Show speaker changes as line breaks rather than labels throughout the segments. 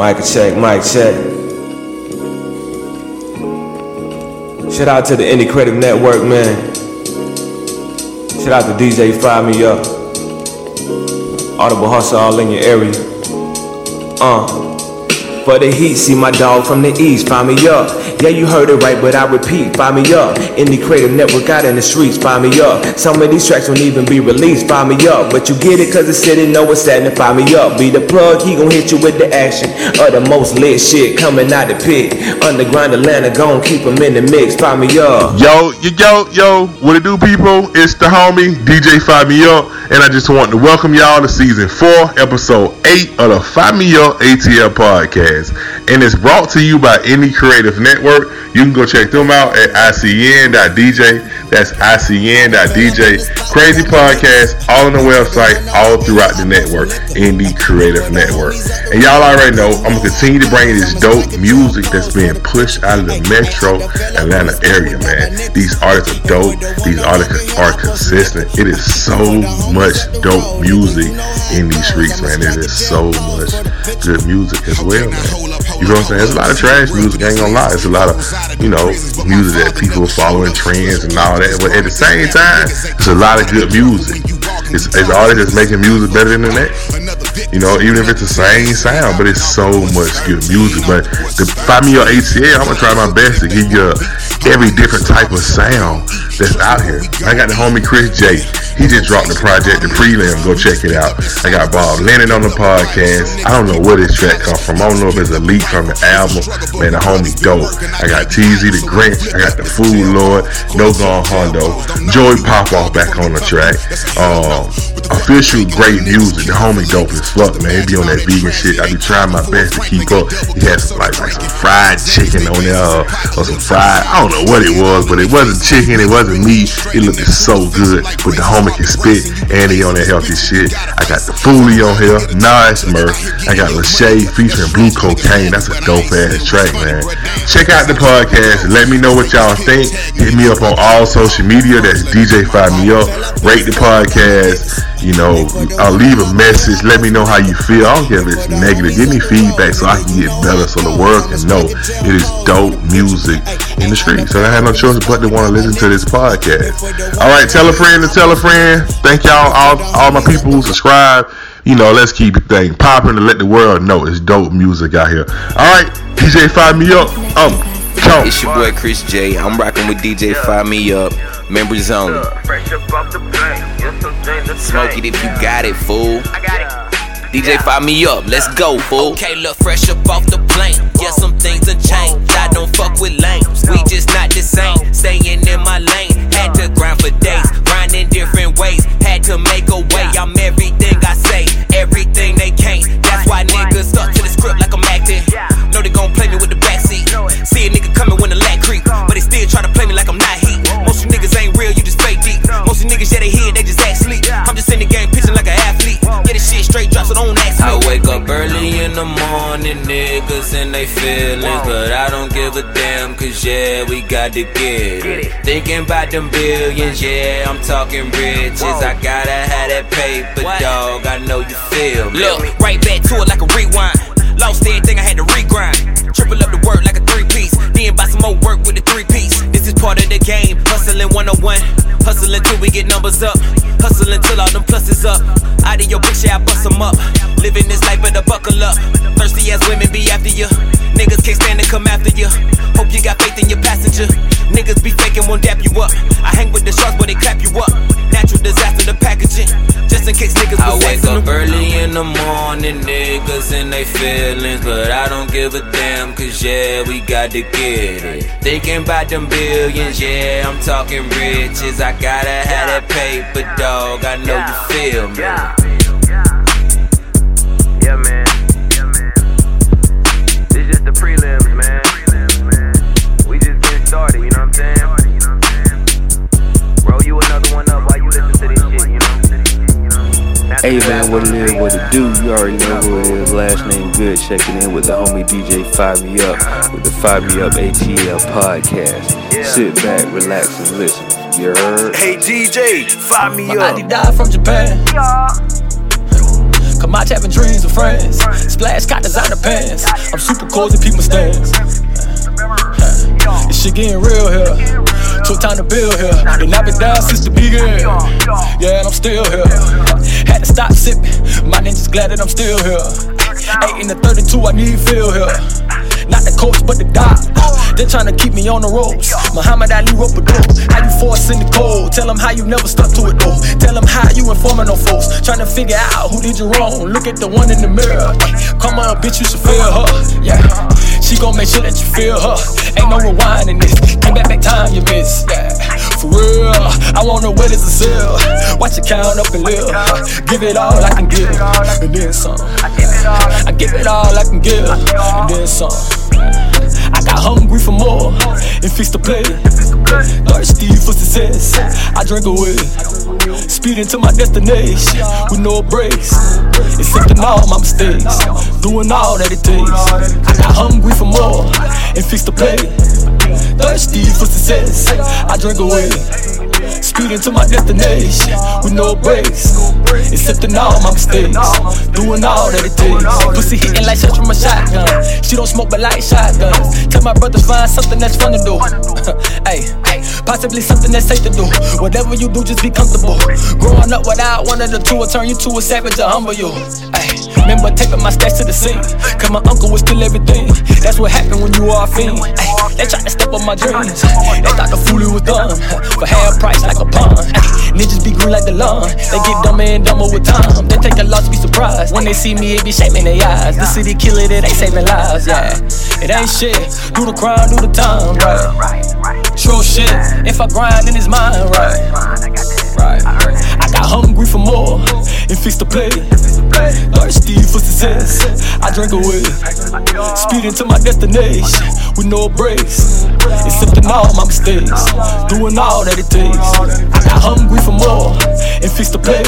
Mic check, mic check. Shout out to the Indie Creative Network, man. Shout out to DJ Fire Me Up. Audible Hustle all in your area. Uh. For the heat, see my dog from the east, find me up. Yeah, you heard it right, but I repeat, find me up. Indie Creative Network out in the streets, find me up. Some of these tracks won't even be released, find me up. But you get it cause the city know what's happening, find me up. Be the plug, he gon' hit you with the action. Of the most lit shit coming out the pit. Underground Atlanta, gon' keep them in the mix, find me up.
Yo, yo, yo, yo, what it do, people? It's the homie, DJ Find Me Up. And I just want to welcome y'all to season four, episode eight of the Find Me Up ATL podcast. And it's brought to you by Indie Creative Network. You can go check them out at icn.dj. That's icn.dj. Crazy podcast, all on the website, all throughout the network, Indie Creative Network. And y'all already know I'm gonna continue to bring this dope music that's being pushed out of the metro Atlanta area, man. These artists are dope. These artists are consistent. It is so much dope music in these streets, man. There is so much good music as well, man. You know what I'm saying? There's a lot of trash music, I ain't gonna lie. It's a lot of, you know, music that people are following trends and all that. But at the same time, it's a lot of good music. It's, it's artists that's making music better than the next. You know, even if it's the same sound, but it's so much good music. But to find me your ATL, I'm gonna try my best to give you every different type of sound that's out here. I got the homie Chris J. He just dropped the project, the prelim. Go check it out. I got Bob Lennon on the podcast. I don't know where this track come from. I don't know if it's a leak from the album. Man, the homie dope. I got TZ the Grinch. I got the Food Lord. No Gone Hondo. Joey Pop off back on the track. Um, official great music. The homie dope as fuck, man. He be on that vegan shit. I be trying my best to keep up. He has like, like some fried chicken on there uh, or some fried. I don't know what it was, but it wasn't chicken. It wasn't meat. It looked so good. But the homie can spit and he on that healthy shit. I got the Foolie on here. Nice Murph. I got Lachey featuring Blue Cocaine. That's a dope ass track, man. Check out the podcast. Let me know what y'all think. Hit me up on all social media. That's DJ Find Me Up. Rate the podcast. You know, I'll leave a message. Let me know how you feel. I don't care if it's negative. Give me feedback so I can get better so the world can know it is dope music in the street. So I have no choice but to want to listen to this podcast. All right, tell a friend to tell a friend. Thank y'all, all, all my people who subscribe. You know, let's keep the thing popping and let the world know it's dope music out here. All right, DJ, find me up. Um,
Come. It's your boy Chris J. I'm rocking with DJ Fire Me Up. Members only. Smoke it if you got it, fool. DJ Fire Me Up, let's go, fool. Okay, look fresh up off the plane. Yeah, some things have changed. I don't fuck with lames. We just not the same. Staying in my lane. Had to grind for days. Grind in different ways. Had to make a way. I'm everything I say. Everything they the
morning, niggas and they feelings. But I don't give a damn, cause yeah, we got to get it. Thinking about them billions, yeah, I'm talking riches. I gotta have that paper, dog. I know you feel me.
Look, right back to it like a rewind. Lost everything, I had to regrind. Triple up the work like a three piece. Then buy some more work with the three piece. This is part of the game. Hustling 101. Hustling till we get numbers up. Hustling till all them pluses up. Out of your picture, I bust them up. Living this life, better buckle up. Thirsty ass women be after you. Niggas can't stand to come after you. Hope you got faith in your passenger. Niggas be faking, won't dap you up. I hang with the sharks, but they clap you up. Natural disaster, the packaging. Just in case niggas
I wake up early in the morning, niggas and they feelings, but I don't give a damn, cause yeah, we got to get it. Thinking about them billions, yeah, I'm talking riches. I gotta have that paper, dog. I know you feel me.
Hey man, what
one,
it is, what it do? You already know who it is. Last name good. Checking in with the homie DJ Fire Me Up with the Fire Me Up ATL podcast. Sit back, relax, and listen. You heard?
Hey DJ, fire me
My
up.
auntie died from Japan.
Come out having dreams with friends. Splash got designer pants. I'm super cozy, people stands. This shit getting real here. Took time to build here. And I've been down since the beginning. Yeah, and I'm still here. Had to stop sipping. My ninja's glad that I'm still here. 8 in the 32, I need feel here. Not the coach, but the doc. They're trying to keep me on the ropes. Muhammad Ali wrote a dope. How you force in the cold? Tell them how you never stuck to it though. Tell them how you informing no folks. Trying to figure out who did you wrong. Look at the one in the mirror. Come on, bitch, you should feel her. Yeah. She gon' make sure that you feel her. Ain't no rewinding this. Came back back time you miss. Yeah. For real, I wanna wet as a seal. Watch it count up and live. Give it all I can give, and then some. I give it all I can give, and then some. I got hungry for more and fixed the plate. Thirsty for success, I drink away. Speeding to my destination with no brakes. Accepting all my mistakes, doing all that it takes. I got hungry for more and fixed the plate. Thirsty for success, I drink away. Speeding to my destination with no brakes. Accepting all my mistakes, doing all that it takes. Pussy hitting like shots from a shotgun. She don't smoke but like shotguns. Tell my brothers find something that's fun to do. Hey, possibly something that's safe to do. Whatever you do, just be comfortable. Growing up without one of the two will turn you to a savage or humble you. Hey, remember taking my stats to the scene. Cause my uncle was still everything. That's what happened when you are a fiend. Ay, they tried to step on my dreams. They thought the foolie was done. For half price like a pawn. Ay, ninjas be green like the lawn. They get dumber and dumber with time. They take a loss, be surprised. When they see me, it be shaming their eyes. The city killer, it it ain't saving lives, yeah. It ain't shit. Do the crime, do the time, right? True shit. If I grind in his mind, right? Right. Hungry for more and fix the plate. Thirsty for success, I drink away. Speeding to my destination with no brakes. Accepting all my mistakes, doing all that it takes. I got hungry for more and fixed the plate.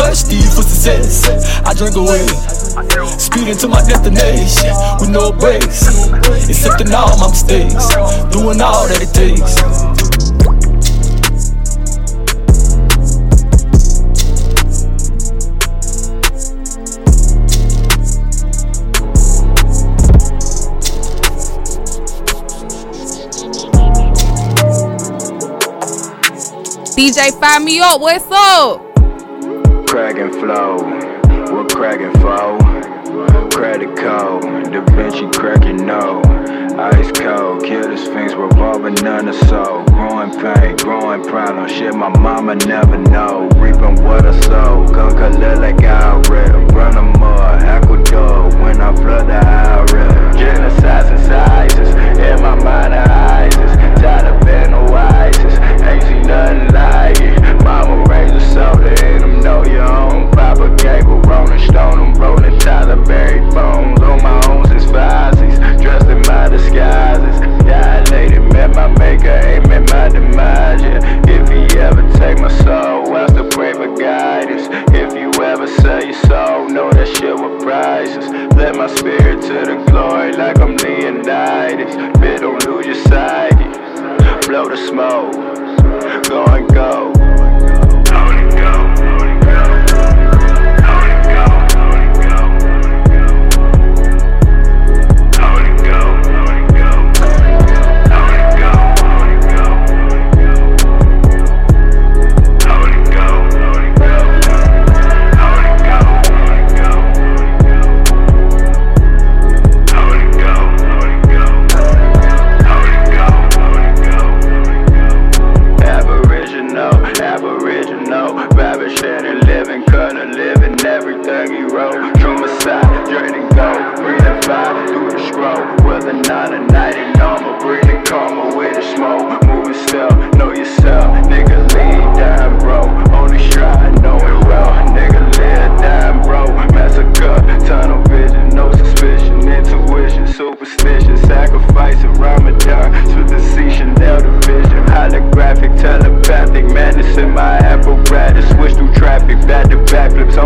Thirsty for success, I drink away. Speeding to my destination with no brakes. Accepting all my mistakes, doing all that it takes.
DJ Fire Me Up, what's up?
Crackin' flow, what crackin' foe? Credit code, Da Vinci crackin' no. Ice cold, kill the sphinx, revolving none of soul. Growing pain, growing problem, shit my mama never know. Reaping what I sow, color like red. Run a mud, Ecuador, when I flood the IRA. Genocide sizes, in my mind of ISIS. Nothing like it. Mama raised a soda in them, know your own. Papa gave a rolling stone,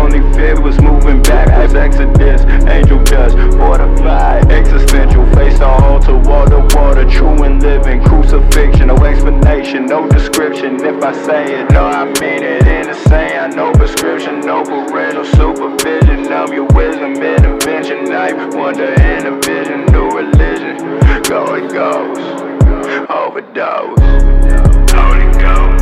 only fear was moving back as exodus, angel dust, fortified, existential, face to altar, wall to water, true and living, crucifixion, no explanation, no description. If I say it, no, I mean it. In the same, no prescription, no parental supervision of your wisdom, intervention. I wonder in a vision, new religion. Go it goes, overdose. Holy Ghost.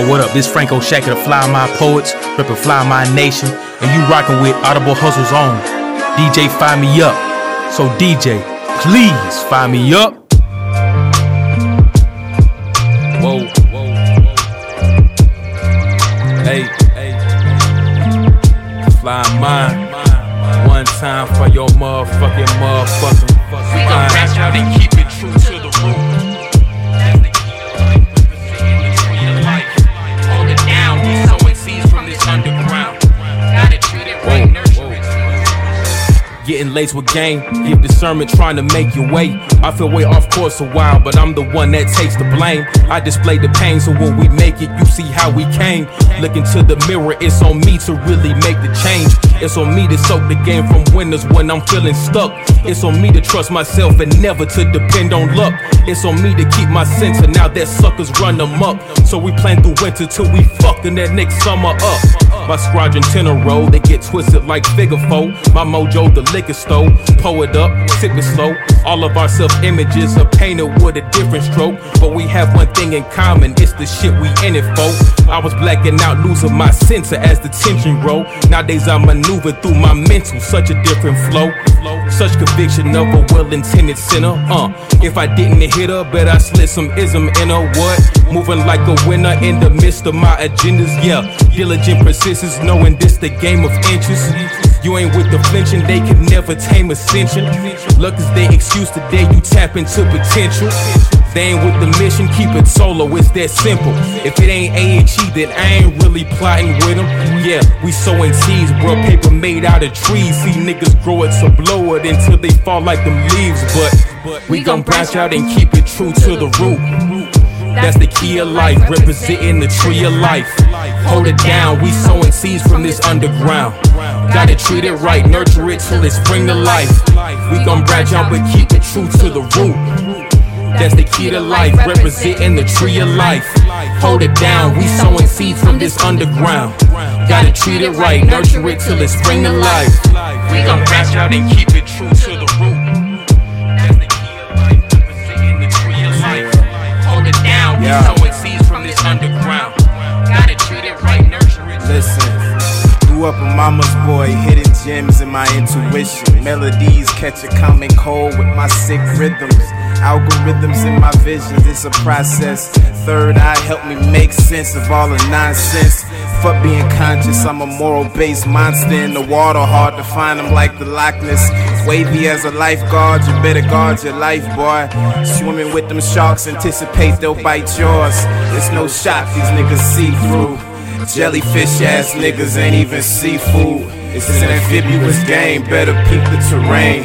Yo, what up? This Franco Shacker, the Fly My Poets, reppin' Fly My Nation, and you rockin' with Audible Hustle's own DJ find Me Up. So DJ, please find me up. Whoa, whoa, Hey, hey. Fly mine. One time for your motherfucking motherfucking. With game, give discernment, trying to make your way. I feel way off course a while, but I'm the one that takes the blame. I display the pain, so when we make it, you see how we came. Look into the mirror, it's on me to really make the change. It's on me to soak the game from winners when I'm feeling stuck. It's on me to trust myself and never to depend on luck. It's on me to keep my and now that suckers run them up. So we plan through winter till we fucking that next summer up. My squadron tenor roll, they get twisted like figure four. My mojo, the liquor store. Pull it up, sip it slow. All of our self images are painted with a different stroke. But we have one thing in common, it's the shit we in it for. I was blacking out, losing my sensor as the tension roll. Nowadays I maneuver through my mental, such a different flow. Such conviction of a well intended sinner. Uh, if I didn't hit her, bet I slid some ism in her. What? Moving like a winner in the midst of my agendas. Yeah, diligent persistence, knowing this the game of inches. You ain't with the flinching, they can never tame ascension. Luck is their excuse today, you tap into potential. They ain't with the mission, keep it solo, it's that simple. If it ain't A and G, then I ain't really plotting with them. Yeah, we sowing seeds, bro, paper made out of trees. See niggas grow it to blow it until they fall like them leaves. But, But we gon' branch out and keep it true to the root. That's the key of life, representing the tree of life. Hold it down, we sowing seeds from this underground. Gotta treat it right, nurture it till it spring to life. We gon' branch out but keep it true to the root. That's the key to life, representing the tree of life. Hold it down, we sowing seeds from this underground. Gotta treat it right, nurture it till it spring to life. We gon' branch out and keep it true to
Yeah.
sowing seeds from this underground. Gotta treat it right, nurture it.
Listen, grew up a mama's boy, hidden gems in my intuition. Melodies catch a common cold with my sick rhythms. Algorithms in my visions, it's a process. Third eye help me make sense of all the nonsense. Fuck being conscious, I'm a moral based monster in the water, hard to find them like the Loch Ness. Wavy as a lifeguard, you better guard your life, boy. Swimming with them sharks, anticipate they'll bite yours. It's no shock, these niggas see through. Jellyfish ass niggas ain't even seafood. It's an amphibious game, better peep the terrain.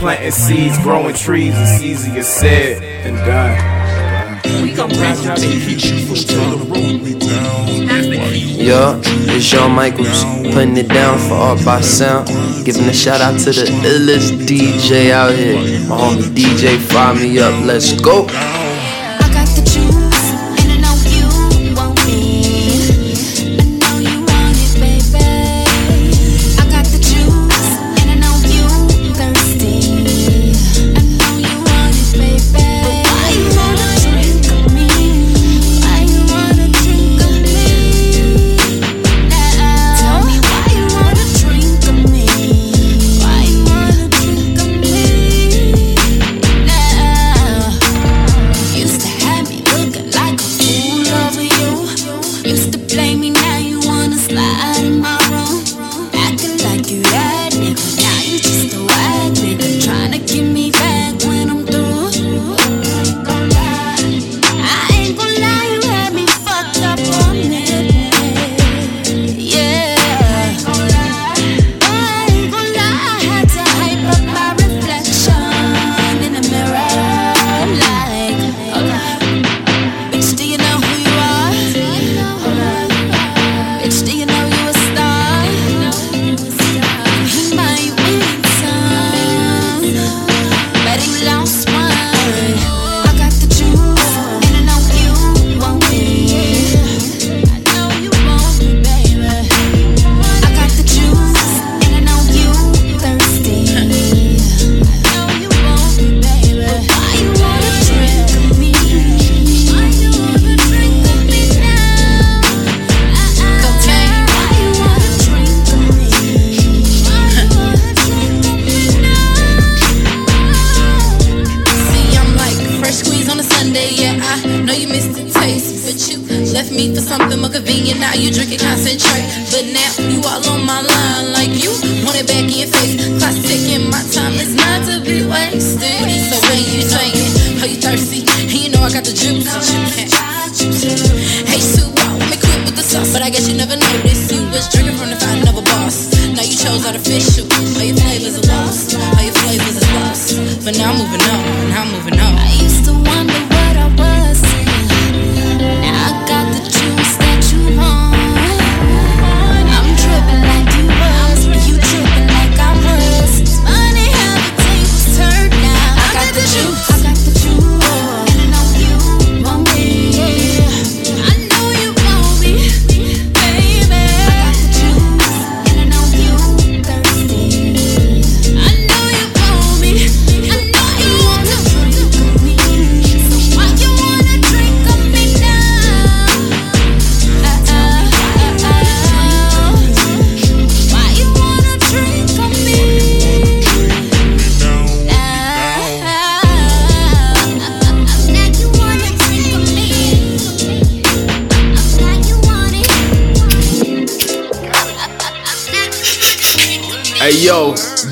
Planting seeds, growing trees, it's easier said than done.
We gon' branch out and keep it true to the root. That's the.
Yeah, it's Shawn Michaels putting it down for all by Sound. Giving a shout out to the illest DJ out here. My homie DJ Fire Me Up. Let's go.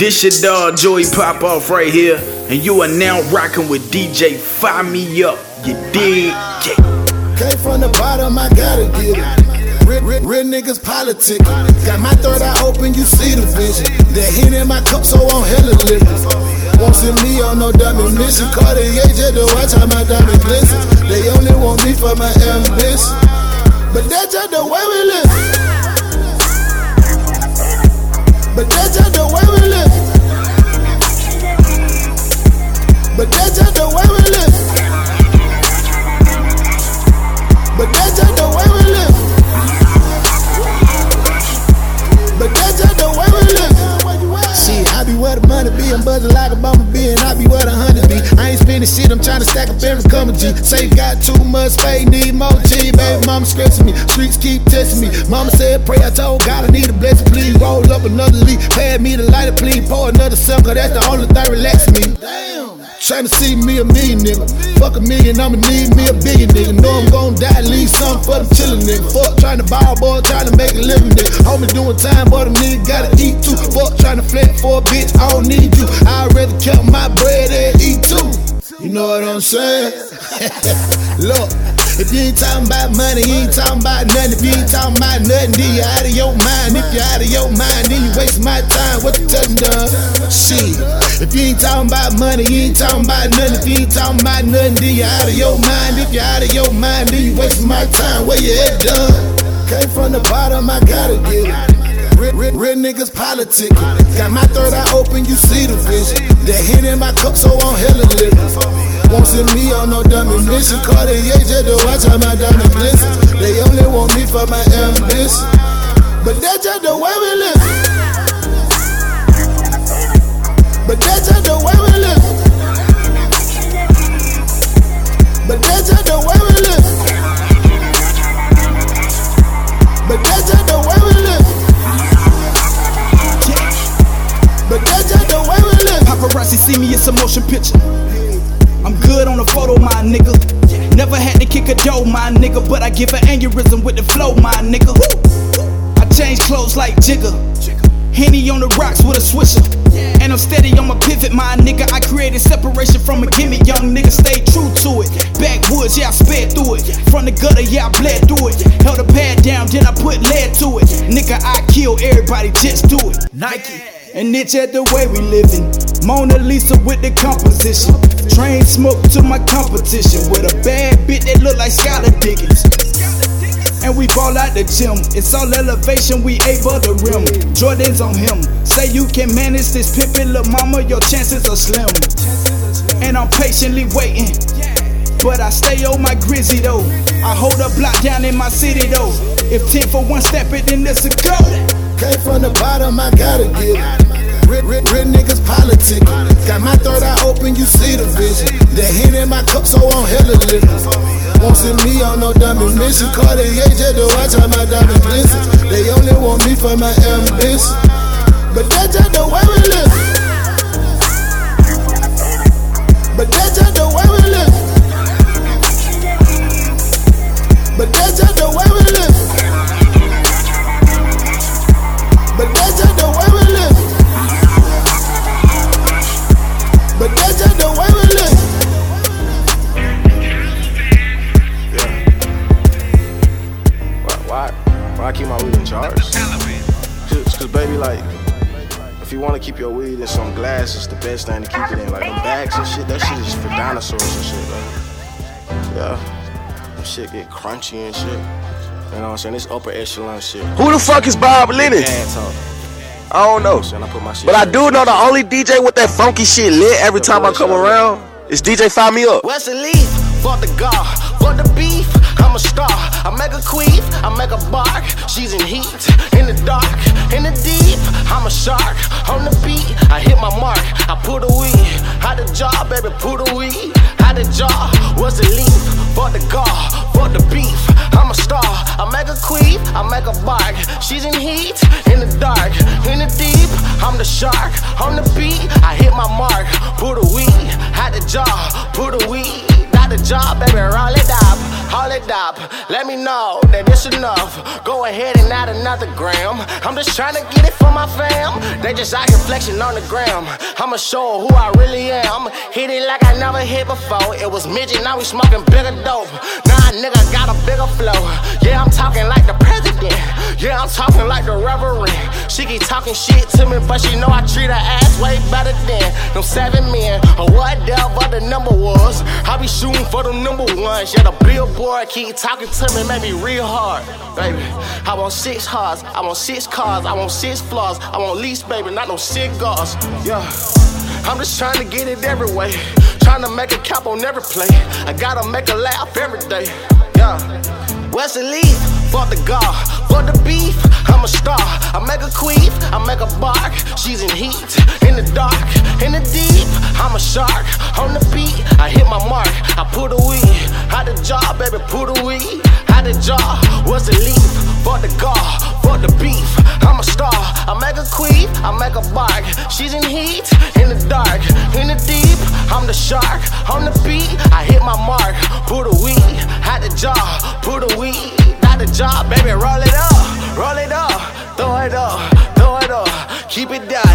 This your dog Joey Pop Off right here, and you are now rocking with DJ Fire Me Up. You dig?
Came from the bottom, I gotta get it. Real, real, real niggas politic. Got my third eye open, you see the vision. The hit in my cup, so I'm hella liquor. Won't send me on no diamond mission. Cartier just to watch how my diamond glisten. They only want me for my ambition. But that's just the way we live. But that's just the way we live. But that's just the way we live. But that's just the way we live. But that's just the way we live. Shit, I be where the money be. I'm buzzing like a bumblebee, and I be where the honey be. I ain't spending shit, I'm trying to stack up every coming G. Say got too much space, need more G. Baby, mama stressing me, streets keep testing me. Mama said, pray, I told God I need a blessing, please. Roll up another leaf, pay me the lighter, please. Pour another cause that's the only thing relaxing me. Tryna see me a million nigga. Fuck a million, I'ma need me a billion nigga. Know I'm gon' die, leave something for them chillin' nigga. Fuck tryna ball boy, tryna make a living nigga. Homie doing time, but them nigga gotta eat too. Fuck tryna flex for a bitch, I don't need you. I'd rather count my bread and eat too. You know what I'm saying? Look, if you ain't talking about money, you ain't talking about nothing. If you ain't talking about nothing, then you out of your mind. If you're out of your mind, then you waste my time. What you telling done? Shit. If you ain't talking about money, you ain't talking about nothing. If you ain't talking about nothing, then you out of your mind. If you're out of your mind, then you waste my time. Where you at done? Came from the bottom, I gotta get it. Real, real, niggas politic. Got my third eye open, you see the vision. The hit in my cup, so I'm hella lit. Won't send me on no dummy mission. Cartier just to watch how my diamond glisten. They only want me for my ambition. But that's just the way we live. But that's just
Nike. And it's at the way we living. Mona Lisa with the composition. Train smoke to my competition. With a bad bitch that look like Skylar Diggins. And we ball out the gym. It's all elevation, we able the rim. Jordan's on him. Say you can manage this pimpin', little mama, your chances are slim. And I'm patiently waiting. But I stay on my grizzly though. I hold a block down in my city though. If 10 for one step it, then this a go.
Came from the bottom, I gotta get it. Real, real, real niggas politic. Got my third eye open, you see the vision. The hit in my cup, so I'm hella lit. Won't send me on no dummy mission. Cartier just to watch how my diamond glisten. They only want me for my ambition. But that's just the way we live. But that's just the way we live. But that's just the way
your weed in some glass, it's the best thing to keep it in. Like them bags and shit, that shit is for dinosaurs and shit, like. Yeah. Them shit get crunchy and shit. You know what I'm saying? It's upper echelon shit.
Who the fuck is Bob Lennon? I don't know.
And I put my shit
But I do know the only DJ with that funky shit lit every time I come around is DJ Fire Me Up.
What's the leaf? The gar, for the beef, I'm a star. I make a queef, I make a bark. She's in heat, in the dark, in the deep. I'm a shark, on the beat. I hit my mark, I put a weed. How the jaw, baby, put a weed. How the jaw, what's the leaf? For the gar, for the beef. I'm a star, I make a queef, I make a bark. She's in heat, in the dark, in the deep. I'm the shark, on the beat. I hit my mark, put a weed. How the jaw, put a weed got the job, baby, roll it up, Let me know that it's enough. Go ahead and add another gram. I'm just trying to get it for my fam. They just out here flexing on the gram. I'ma show who I really am. Hit it like I never hit before. It was midget, now we smoking bigger dope. Nah, nigga got a bigger flow. Yeah, I'm talking like the president. Yeah, I'm talking like the reverend. She keep talking shit to me, but she know I treat her ass way better than them seven men or whatever the number was. I be shooting for the number ones. Yeah, the billboard keep talking to me, make me real hard, baby. I want six hearts, I want six cars, I want six flaws, I want lease, baby, not no cigars. Yeah. I'm just trying to get it every way. Trying to make a cap on every play. I gotta make a laugh every day. Yeah. The leaf? For the gar, for the beef, I'm a star. I make a queef, I make a bark. She's in heat, in the dark, in the deep. I'm a shark, on the beat. I hit my mark, I put a weed. How the jaw, baby, put a weed. How the jaw, what's the leaf? For the gar, for the beef. I'm a star, I make a queef, I make a bark. She's in heat, in the dark, in the deep. I'm the shark, on the beat. I hit my mark, put a weed. How the jaw, put a weed. Got the job, baby, roll it up, roll it up, throw it up, throw it up, keep it there.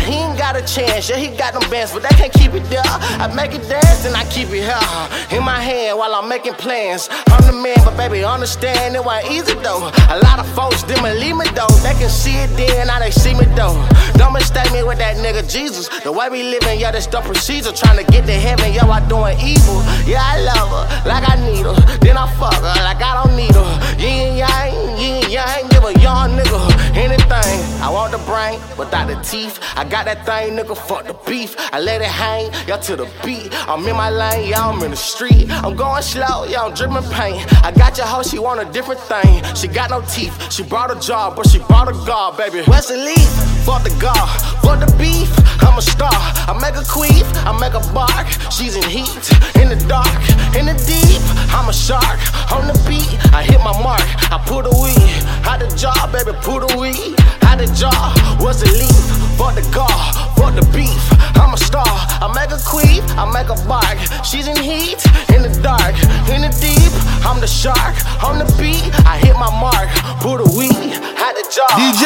Got a chance, yeah, he got them bands, but they can't keep it there. I make it dance and I keep it here in my hand while I'm making plans. I'm the man, but baby, understand it wasn't easy though. A lot of folks didn't believe me though. They can see it then, now they see me though. Don't mistake me with that nigga Jesus. The way we living, yeah, that's the procedure. Trying to get to heaven, yo, I doing evil. Yeah, I love her like I need her. Then I fuck her like I don't need her. Yin yang, yin yang, give a young nigga anything. I want the brain without the teeth. I got that thing, nigga, fuck the beef. I let it hang, y'all to the beat. I'm in my lane, y'all, I'm in the street. I'm going slow, y'all, I'm dripping pain. I got your hoe, she want a different thing. She got no teeth, she brought a job, but she brought a guard, baby. The leaf? For the gar, for the beef. I'm a star, I make a queef, I make a bark. She's in heat, in the dark, in the deep. I'm a shark, on the beat. I hit my mark, I put a weed. How the jaw, baby, put a weed. How the jaw, what's the leaf? For the gar, for the beef. I'm a star, I make a queen, I make a bark. She's in heat, in the dark, in the deep. I'm the shark, on the beat. I hit my mark, put a weed. How the jaw,
DJ,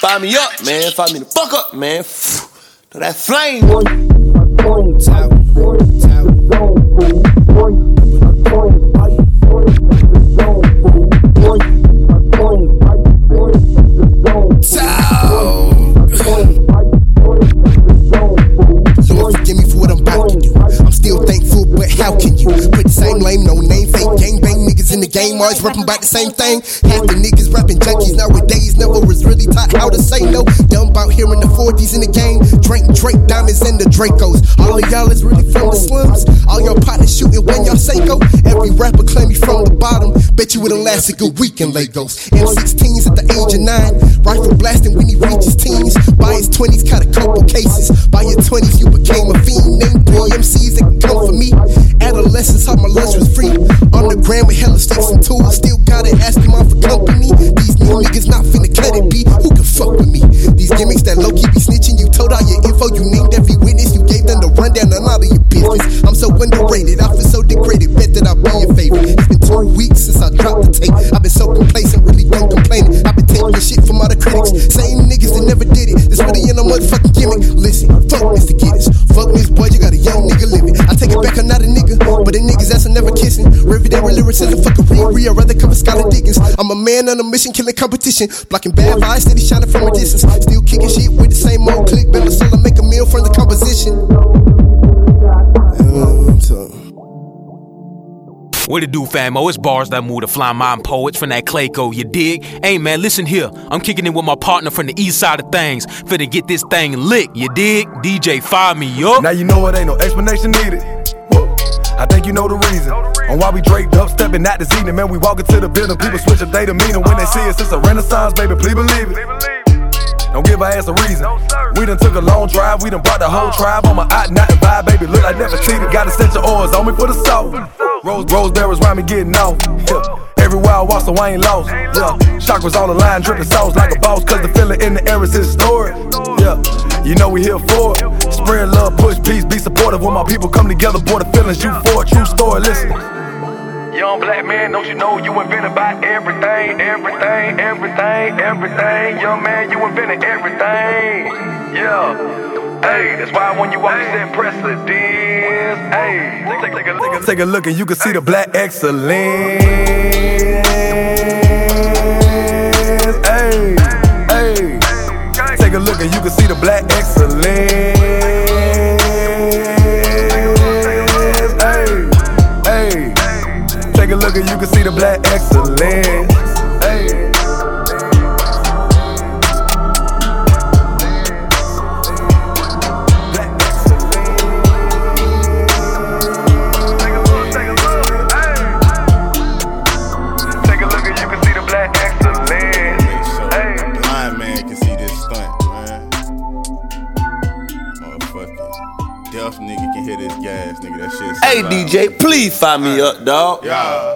fire me up, man. Fire me the fuck up, man. To that flame.
Lord, in always rapping about the same thing? Half the niggas rapping junkies nowadays never was really taught how to say no. Dumb about hearing the 40s in the game, Drake, Drake, diamonds, and the Dracos. All of y'all is really from the slums. All your partners shooting when y'all say go. Every rapper claim he from the bottom. Bet you it'll last a good week in Lagos. M16s at the age of nine, rifle blasting when he reaches teens. By his 20s, caught a couple cases. By your 20s, you became a fiend. Named PMCs that can come for me. Adolescence, how my lunch was free. On the gram with hella sticks and. Still gotta ask him out for company. These new niggas not finna cut it, B. Who can fuck with me? These gimmicks that low key be snitching. You told all your info, you named every witness. You gave them the rundown on all of your business. I'm so underrated, I feel so degraded. Bet that I'll be your favorite. It's been two weeks since I dropped the tape. I've been so complacent, really don't complaining. I've been taking shit from all the critics. Same niggas that never did it. This really ain't no motherfucking gimmick. Listen, fuck Mr. Giddens. Fuck Miss Boy, you got a young nigga living. I take it back, I'm not a nigga. But the niggas that's never kissing. Legendary lyricism, fuck a re I'd rather cover Skylar Diggins. I'm a man on a mission, killing competition. Blocking bad vibes, steady shining from a distance. Still kicking shit with the same old click. Better solo make a meal from the composition. Uh, so-
What it do, famo? It's bars that move the fly mind poets from that Clayco, you dig? Hey man, listen here. I'm kicking in with my partner from the east side of things. Finna get this thing lit, you dig? DJ fire me up.
Now you know it ain't no explanation needed. Woo. I think you know the reason on why we draped up, stepping out this evening. Man, we walk into the building, people switch up their demeanor when they see us. It's a renaissance, baby. Please believe it. Don't give a ass a reason. We done took a long drive, we done brought the whole tribe on my out and vibe, baby. Look like never cheated. Got essential oils on me for the soul. Rose, rose berries round me getting off. Everywhere I walk, so I ain't lost. Yeah. Chakras the line, dripping sauce like a boss, cause the feeling in the air is historic. Yeah. You know we here for it. Spread love, push peace, be supportive. When my people come together, boy, the feelings you for. True story, listen.
Young black man, don't you know you invented by everything, everything, everything, everything. Young man, you invented everything. Yeah. Hey, that's why when you walk, you said precedence. Hey, take, take, take a.
Take a look and you can see the black excellence. Hey, hey. Take a look and you can see the black excellence.
Shit. so
Hey
loud.
DJ, please fire me up, dog.
Yeah.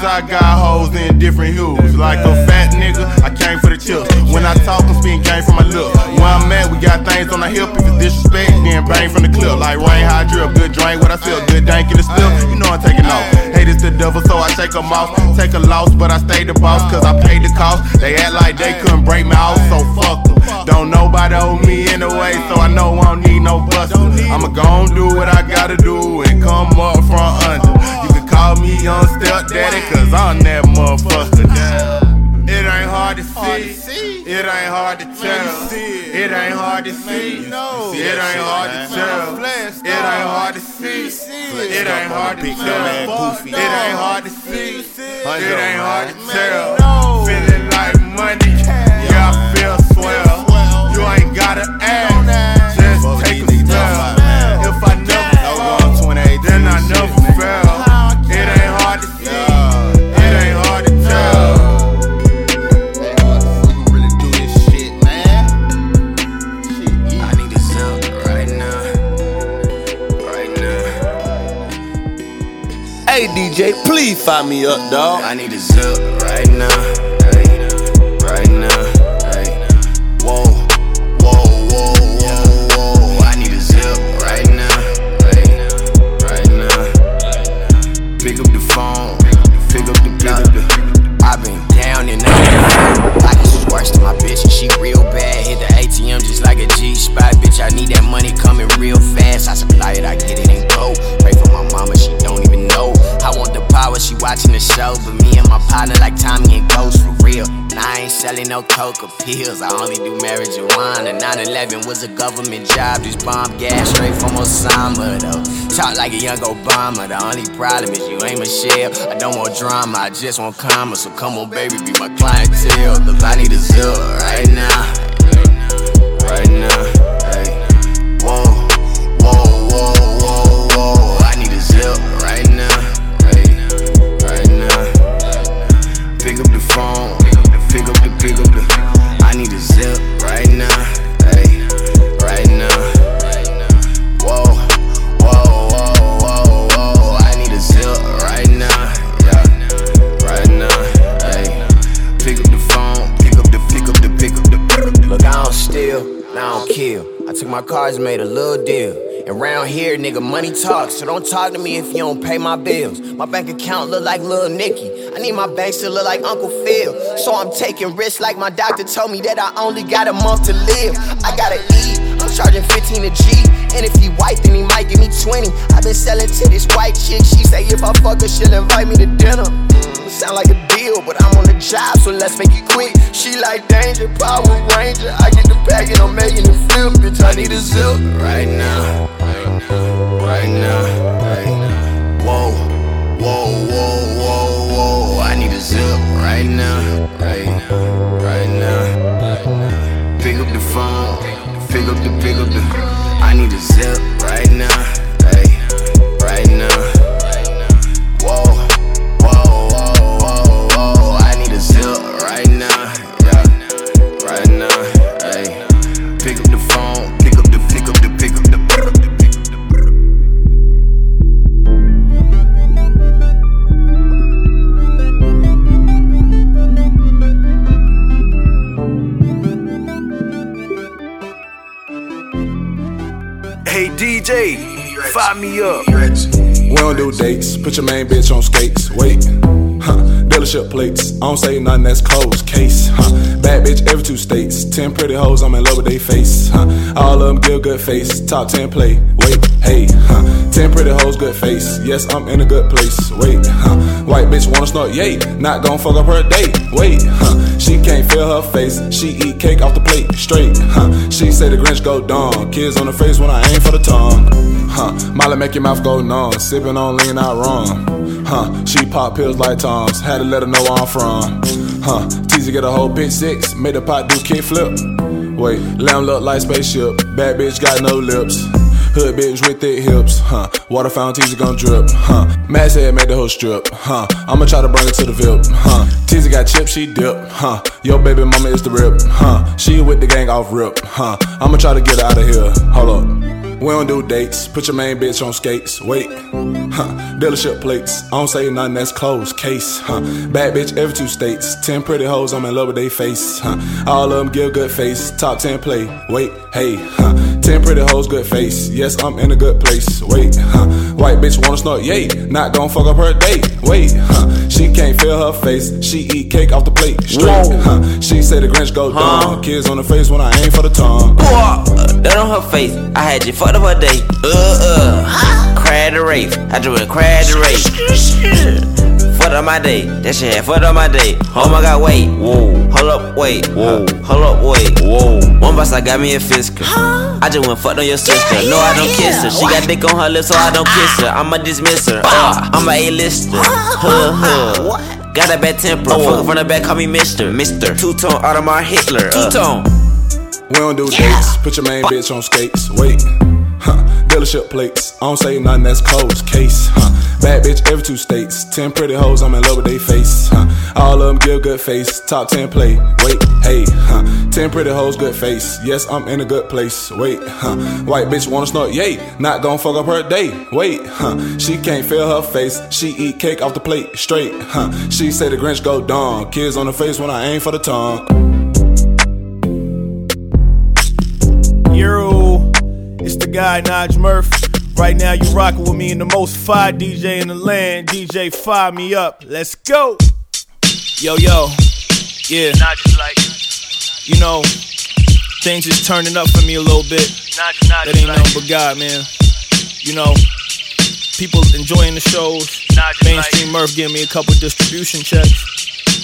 I got hoes in different hues. Like a fat nigga, I came for the chips. When I talk, I'm speaking game from my lips. Where I'm at, we got things on the hip. If it's disrespect, then bang from the clip. Like rain, high drip, good drink, what I feel, good dank in the still. You know I'm taking off. Hate is the devil, so I shake 'em off. Take a loss, but I stay the boss, cause I paid the cost. They act like they couldn't break me off, so fuck 'em. Don't nobody owe me anyway, so I know I don't need no bustin'. I'ma gon' do what I gotta do and come up from under. You call me young stepdaddy, cause I'm that motherfucker. It ain't hard to see. It ain't hard to tell. It ain't hard to see. It ain't hard to tell. It ain't hard to see. It ain't hard to tell. It ain't hard to see. It ain't hard to tell. Feeling like money. Yeah, I feel swell. You ain't gotta ask.
DJ, please fire me up, dog.
I need a up right now. No coca pills. I only do marijuana. 9/11 was a government job. This bomb gas straight from Osama though. Talk like a young Obama. The only problem is you ain't Michelle. I don't want drama, I just want karma. So come on, baby, be my clientele. Look, I need a zip right now. Right now. Nigga, money talks. So don't talk to me if you don't pay my bills. My bank account look like Lil Nicky. I need my banks to look like Uncle Phil. So I'm taking risks like my doctor told me that I only got a month to live. I gotta eat. I'm charging 15 a G. And if he white, then he might give me 20. I've been selling to this white chick. She say if I fuck her, she'll invite me to dinner. Mm, sound like a deal, but I'm on the job, so let's make it quick. She like danger, Power Ranger. I get the bag and I'm making it flip, bitch. I need a zip right now, right now, right now. Whoa, whoa, whoa, whoa, whoa. I need a zip right now, right now, right now. Pick up the phone, pick up the, pick up the. I need a zip right now,
me up. We don't do dates. Put your main bitch on skates. Wait. Huh. Dealership plates. I don't say nothing that's closed. Case. Huh. Bad bitch every two states. Ten pretty hoes. I'm in love with they face. Huh. All of them give good face. Top ten play. Wait. Hey. Huh. Ten pretty hoes. Good face. Yes, I'm in a good place. Wait. Huh. White bitch wanna snort. Yay. Not gon' fuck up her date. Wait. Huh. She can't feel her face. She eat cake off the plate. Straight. Huh. She say the Grinch go dumb. Kids on the face when I aim for the tongue. Huh. Molly make your mouth go numb. Sipping on lean out rum. Huh. She pop pills like Tom's. Had to let her know where I'm from. Huh. Teasy get a whole pitch six. Made the pot do kick flip. Wait. Lamb look like spaceship. Bad bitch got no lips. Hood bitch with thick hips, huh? Water fountain teaser gon' drip, huh? Max head made the whole strip, huh? I'ma try to bring it to the VIP, huh? Teaser got chips, she dip, huh? Yo baby mama is the rip, huh? She with the gang off rip, huh? I'ma try to get her out of here. Hold up. We don't do dates. Put your main bitch on skates. Wait, huh? Dealership plates. I don't say nothing that's closed. Case, huh? Bad bitch every two states. Ten pretty hoes. I'm in love with they face, huh? All of them give good face. Top ten play. Wait, hey, huh? Ten pretty hoes, good face. Yes, I'm in a good place. Wait, huh? White bitch wanna snort. Yay, not gon' fuck up her date. Wait, huh? She can't feel her face. She eat cake off the plate. Straight, huh? She say the Grinch go dumb. Kids on the face when I aim for the tongue.
That on her face. I had you fucked up her day. Uh uh. Crab the race. I drew a crab the race. Fucked up my day. That shit had fucked up my day. Oh my god, wait. Whoa. Hold up, wait. Whoa. Hold up, wait. Whoa. One boss, I got me a physical. I just went fucked on your sister. No, I don't kiss her. She got dick on her lips, so I don't kiss her. I'ma dismiss her. Uh, I'm a A-lister. Huh, huh. Got a bad temper. Fuck from the back, call me Mister. Mister. Two tone Audemars Hitler. Uh. Two tone.
We don't do dates. Put your main bitch on skates. Wait, huh? Dealership plates. I don't say nothing that's closed. Case, huh? Bad bitch every two states. Ten pretty hoes. I'm in love with they face, huh? All of them give good face. Top ten play. Wait, hey, huh? Ten pretty hoes, good face. Yes, I'm in a good place. Wait, huh? White bitch wanna snort. Yay, not gon' fuck up her day. Wait, huh? She can't feel her face. She eat cake off the plate. Straight, huh? She say the Grinch go dumb. Kids on the face when I aim for the tongue.
Yo, it's the guy Naj Murph. Right now you rocking with me in the most fire DJ in the land. DJ Fire Me Up. Let's go. Yo, yo. Yeah.
Not just like,
You know, things is turning up for me a little bit.
not not
That ain't
like.
nothing but God, man. You know, people enjoying the shows. Mainstream Murph giving me a couple distribution checks.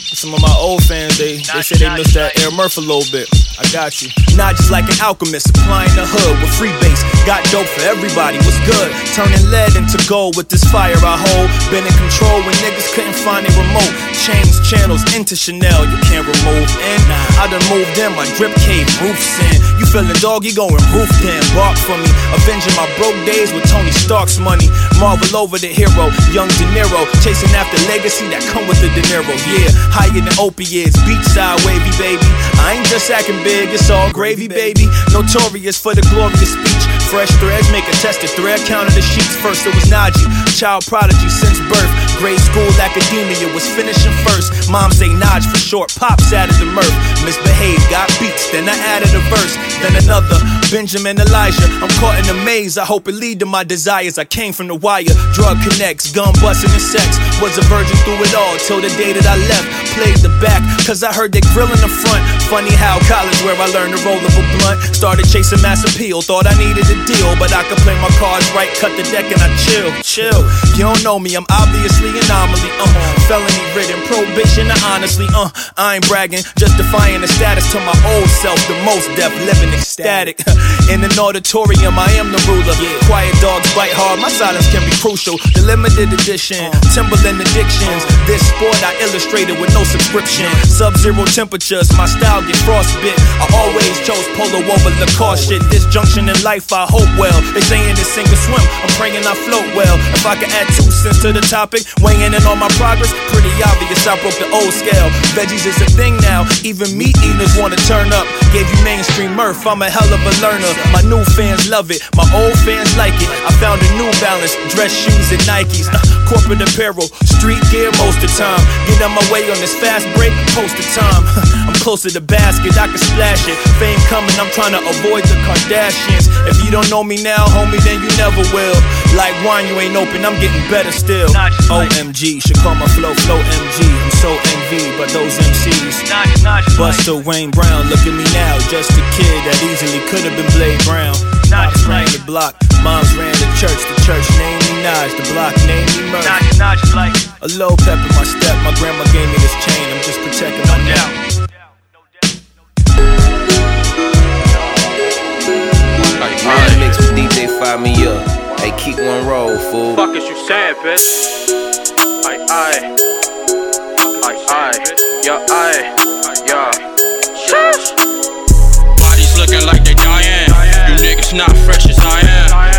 Some of my old fans, they, they say they miss that Air Murph a little bit. I got you. Not just like an alchemist, supplying the hood with free base. Got dope for everybody, was good. Turning lead into gold with this fire I hold. Been in control when niggas couldn't find a remote. Change channels into Chanel, you can't remove. And I done moved in, my drip cave roofs in. You feeling doggy going roof then, bark for me. Avenging my broke days with Tony Stark's money. Marvel over the hero, young De Niro. Chasing after legacy that come with the De Niro. Yeah, higher than opiates, beachside wavy, baby. I ain't just acting big, it's all gravy, baby. Notorious for the glorious speech. Fresh threads make a tested thread, counted the sheets. First it was Najee, child prodigy since birth. grade school academia was finishing first. Mom say Naj for short, pops added the Murph. Misbehaved, got beats, then I added a verse, then another. Benjamin Elijah, I'm caught in a maze. I hope it lead to my desires. I came from the wire, drug connects, gun busting and sex. Was a virgin through it all till the day that I left. Played the back, cause I heard they grill in the front. Funny how college, where I learned to roll of a blunt. Started chasing mass appeal, thought I needed a deal, but I could play my cards right, cut the deck, and I chill, chill. You don't know me, I'm obviously anomaly. Uh, felony ridden, probation, I honestly, uh, I ain't bragging, just defying the status to my old self, the most deaf, living ecstatic. In an auditorium, I am the ruler. Quiet dogs bite hard, my silence can be crucial. The limited edition, Timberland addictions. This sport I illustrated with no subscription. Sub zero temperatures, my style get frostbit. I always polo over Lacoste shit. This junction in life, I hope well. They saying this sink or swim, I'm praying I float well. If I could add two cents to the topic, weighing in on my progress, pretty obvious I broke the old scale. Veggies is a thing now, even meat eaters wanna turn up. Gave you mainstream Murph, I'm a hell of a learner. My new fans love it, my old fans like it. I found a new balance, dress shoes and Nikes. Uh, corporate apparel, street gear most of the time. Get on my way on this fast break, post the time. I'm close to the basket, I can splash it. Fame coming, I'm trying to avoid the Kardashians. If you don't know me now, homie, then you never will. Like wine, you ain't open, I'm getting better still. OMG, should call my flow, flow MG. I'm so envied by those MCs. Buster Wayne Brown, look at me now, just a kid that easily could have been Blade Brown. Pops ran the block, moms ran the church, the church named me Naj, the block named me Murph. A low pep in my step, my grandma gave me this chain, I'm just protecting my neck.
Man, mix with DJ Fire Me Up. Hey, keep one roll, fool.
Fuck is you saying, bitch? Aye, aye. Aye, aye. Yeah, aye. Yeah. Shush. Bodies looking like they dying. You niggas not fresh as I am.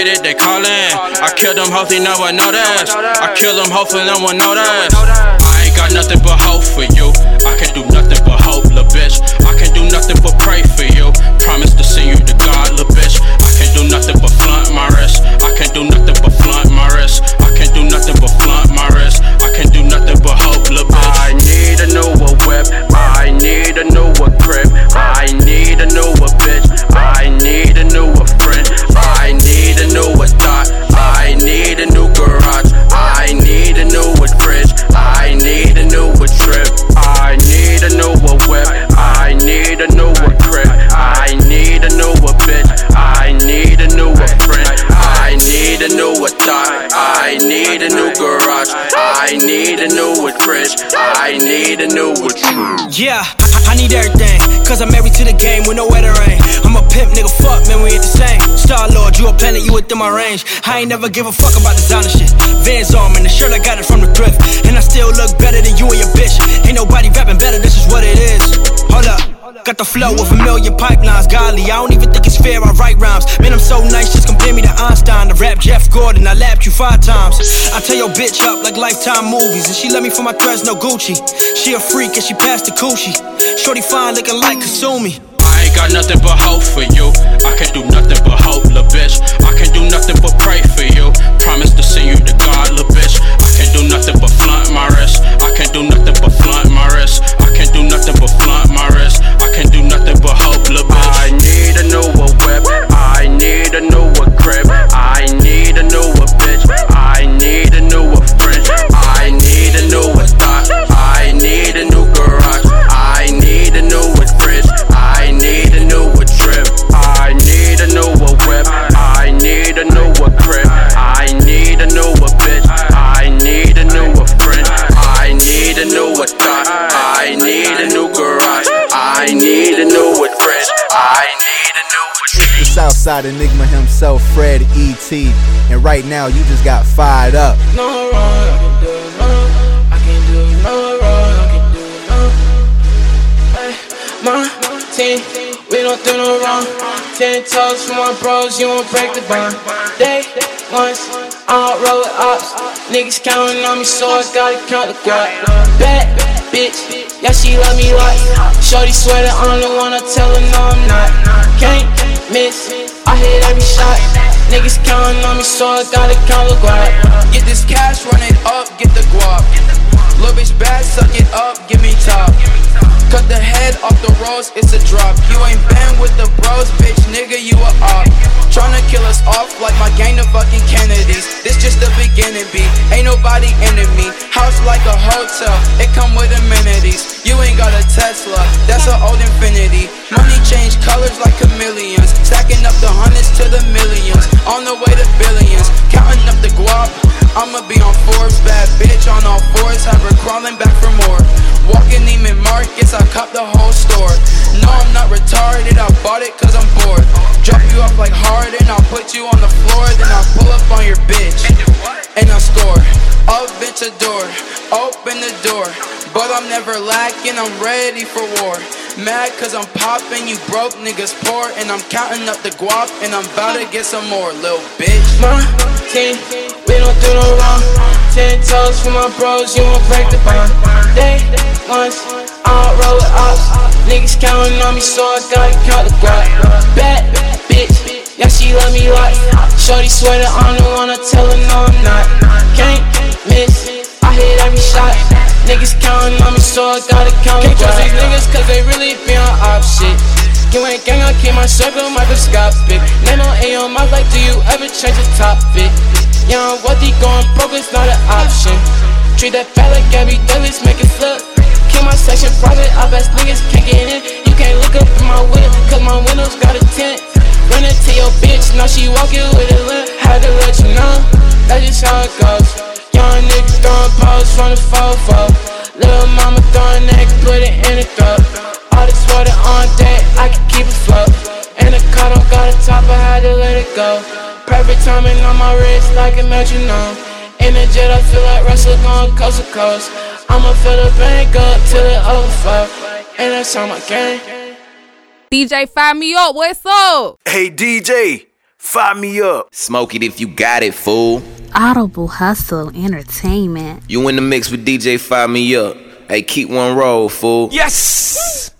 Bitches they calling. I kill them, hopefully no one notice. I kill them, hopefully no one notice. I ain't got nothing but hope for you. I can do nothing but hope, lil' bitch. I can do nothing but pray for you. Promise to send you to God, lil' bitch. I can do nothing but flaunt my wrist. I can't do nothing but flaunt my wrist. I can't do nothing but flaunt my wrist. I can't do nothing but hope, lil' bitch.
I need a newer whip. I need a newer crib. I need a newer bitch. I need a newer friend. I need a newer thought. I need a new garage. I need a newer fridge. I need a newer trip. Thought. I need a new garage. I need a newer fridge. I need a newer trip.
Yeah, I, need everything. Cause I'm married to the game with no weather rain. I'm a pimp, nigga, fuck, man, we ain't the same. Star Lord, you a planet, you within my range. I ain't never give a fuck about designer shit. Vans on, man, the shirt I got it from the thrift. And I still look better than you and your bitch. Ain't nobody rapping better, this Got the flow of a million pipelines, golly. I don't even think it's fair. I write rhymes. Man, I'm so nice, just compare me to Einstein. The rap Jeff Gordon, I lapped you five times. I tell your bitch up like lifetime movies, and she let me for my threads, no Gucci. She a freak and she passed the coochie. Shorty fine, looking like Kasumi.
I ain't got nothing but hope for you. I can do nothing but hope, lil' bitch. I can do nothing but pray for you. Promise to send you to God, lil' bitch. I can do nothing but flaunt my wrist. I can do nothing but flaunt my wrist. My wrist. I can't do nothing
I need a newer fridge. I need a newer trip.
The Southside Enigma himself, Fred E.T. And right now, you just got fired up.
No wrong, I can do no. I can do no wrong, I can do no. Hey, my team we don't do no wrong. Ten toes for my bros, you won't break the bond. Day once, I don't roll with ops. Niggas counting on me, so I gotta count the guap. Bad bitch, yeah, she love me like. Shorty swear that I'm the one, I tell her no, I'm not. Can't miss, I hit every shot. Niggas counting on me, so I gotta count the guap.
Get this cash, run it up, get the guap. Little bitch bad, suck it up, give me top. Cut the head off the rose, it's a drop. You ain't been with the bros, bitch, nigga, you a op. Tryna kill us off like my gang of fucking Kennedys. This just the beginning, B. Ain't nobody enemy. House like a hotel, it come with amenities. You ain't got a Tesla, that's an old Infiniti. Money change colors like chameleons. Stacking up the hundreds to the millions. On the way to billions, counting up the guap. I'ma be on Forbes, bad bitch on all fours. Have her crawling back for more. Walking Neiman Marcus, I cop the whole store. No, I'm not retarded, I bought it cause I'm bored. Drop you off like Harden, I'll put you on the floor, then I'll pull up on your bitch. And I'll score. door, open the door. But I'm never lacking, I'm ready for war. Mad cause I'm popping, you broke niggas poor. And I'm counting up the guap, and I'm about to get some more, little bitch.
My team, we don't do no wrong. Ten toes for my bros, you won't break the bond. Day once, I don't roll with ops. Niggas counting on me, so I gotta count the guap. Bad bitch, yeah, she love me like. Shorty swear that I'm the one, I tell her no, I'm not. Can't miss, I hit every shot. Niggas counting on me, so I gotta count. Can't trust these niggas, cause they really be on op shit. You ain't gang, I keep my circle microscopic. Name on A on my like, do you ever change the topic? Young, what he going broke is not an option. Treat that fat like every day, let's make it flip. Kill my section private, I best niggas can't get in. You can't look up in my window, cause my windows got a tent. Run it to your bitch, now she walking with a limp. Had to let you know, that's just how it goes. Young niggas throwing pose from the fofo. Little mama throwing neck, put it in the throat. All this water on deck, I can keep it float. And the car don't got a top, I had to let it go. Perfect timing on my wrist, like a metronome. In the jet, I feel like Russell going coast to coast. I'ma fill the bank up till it overflow. And that's how my game.
DJ, fire me up. What's up?
Hey DJ, fire me up. Smoke it if you got it, fool.
Audible Hustle Entertainment.
You in the mix with DJ Fire Me Up. Hey, keep one roll, fool.
Yes!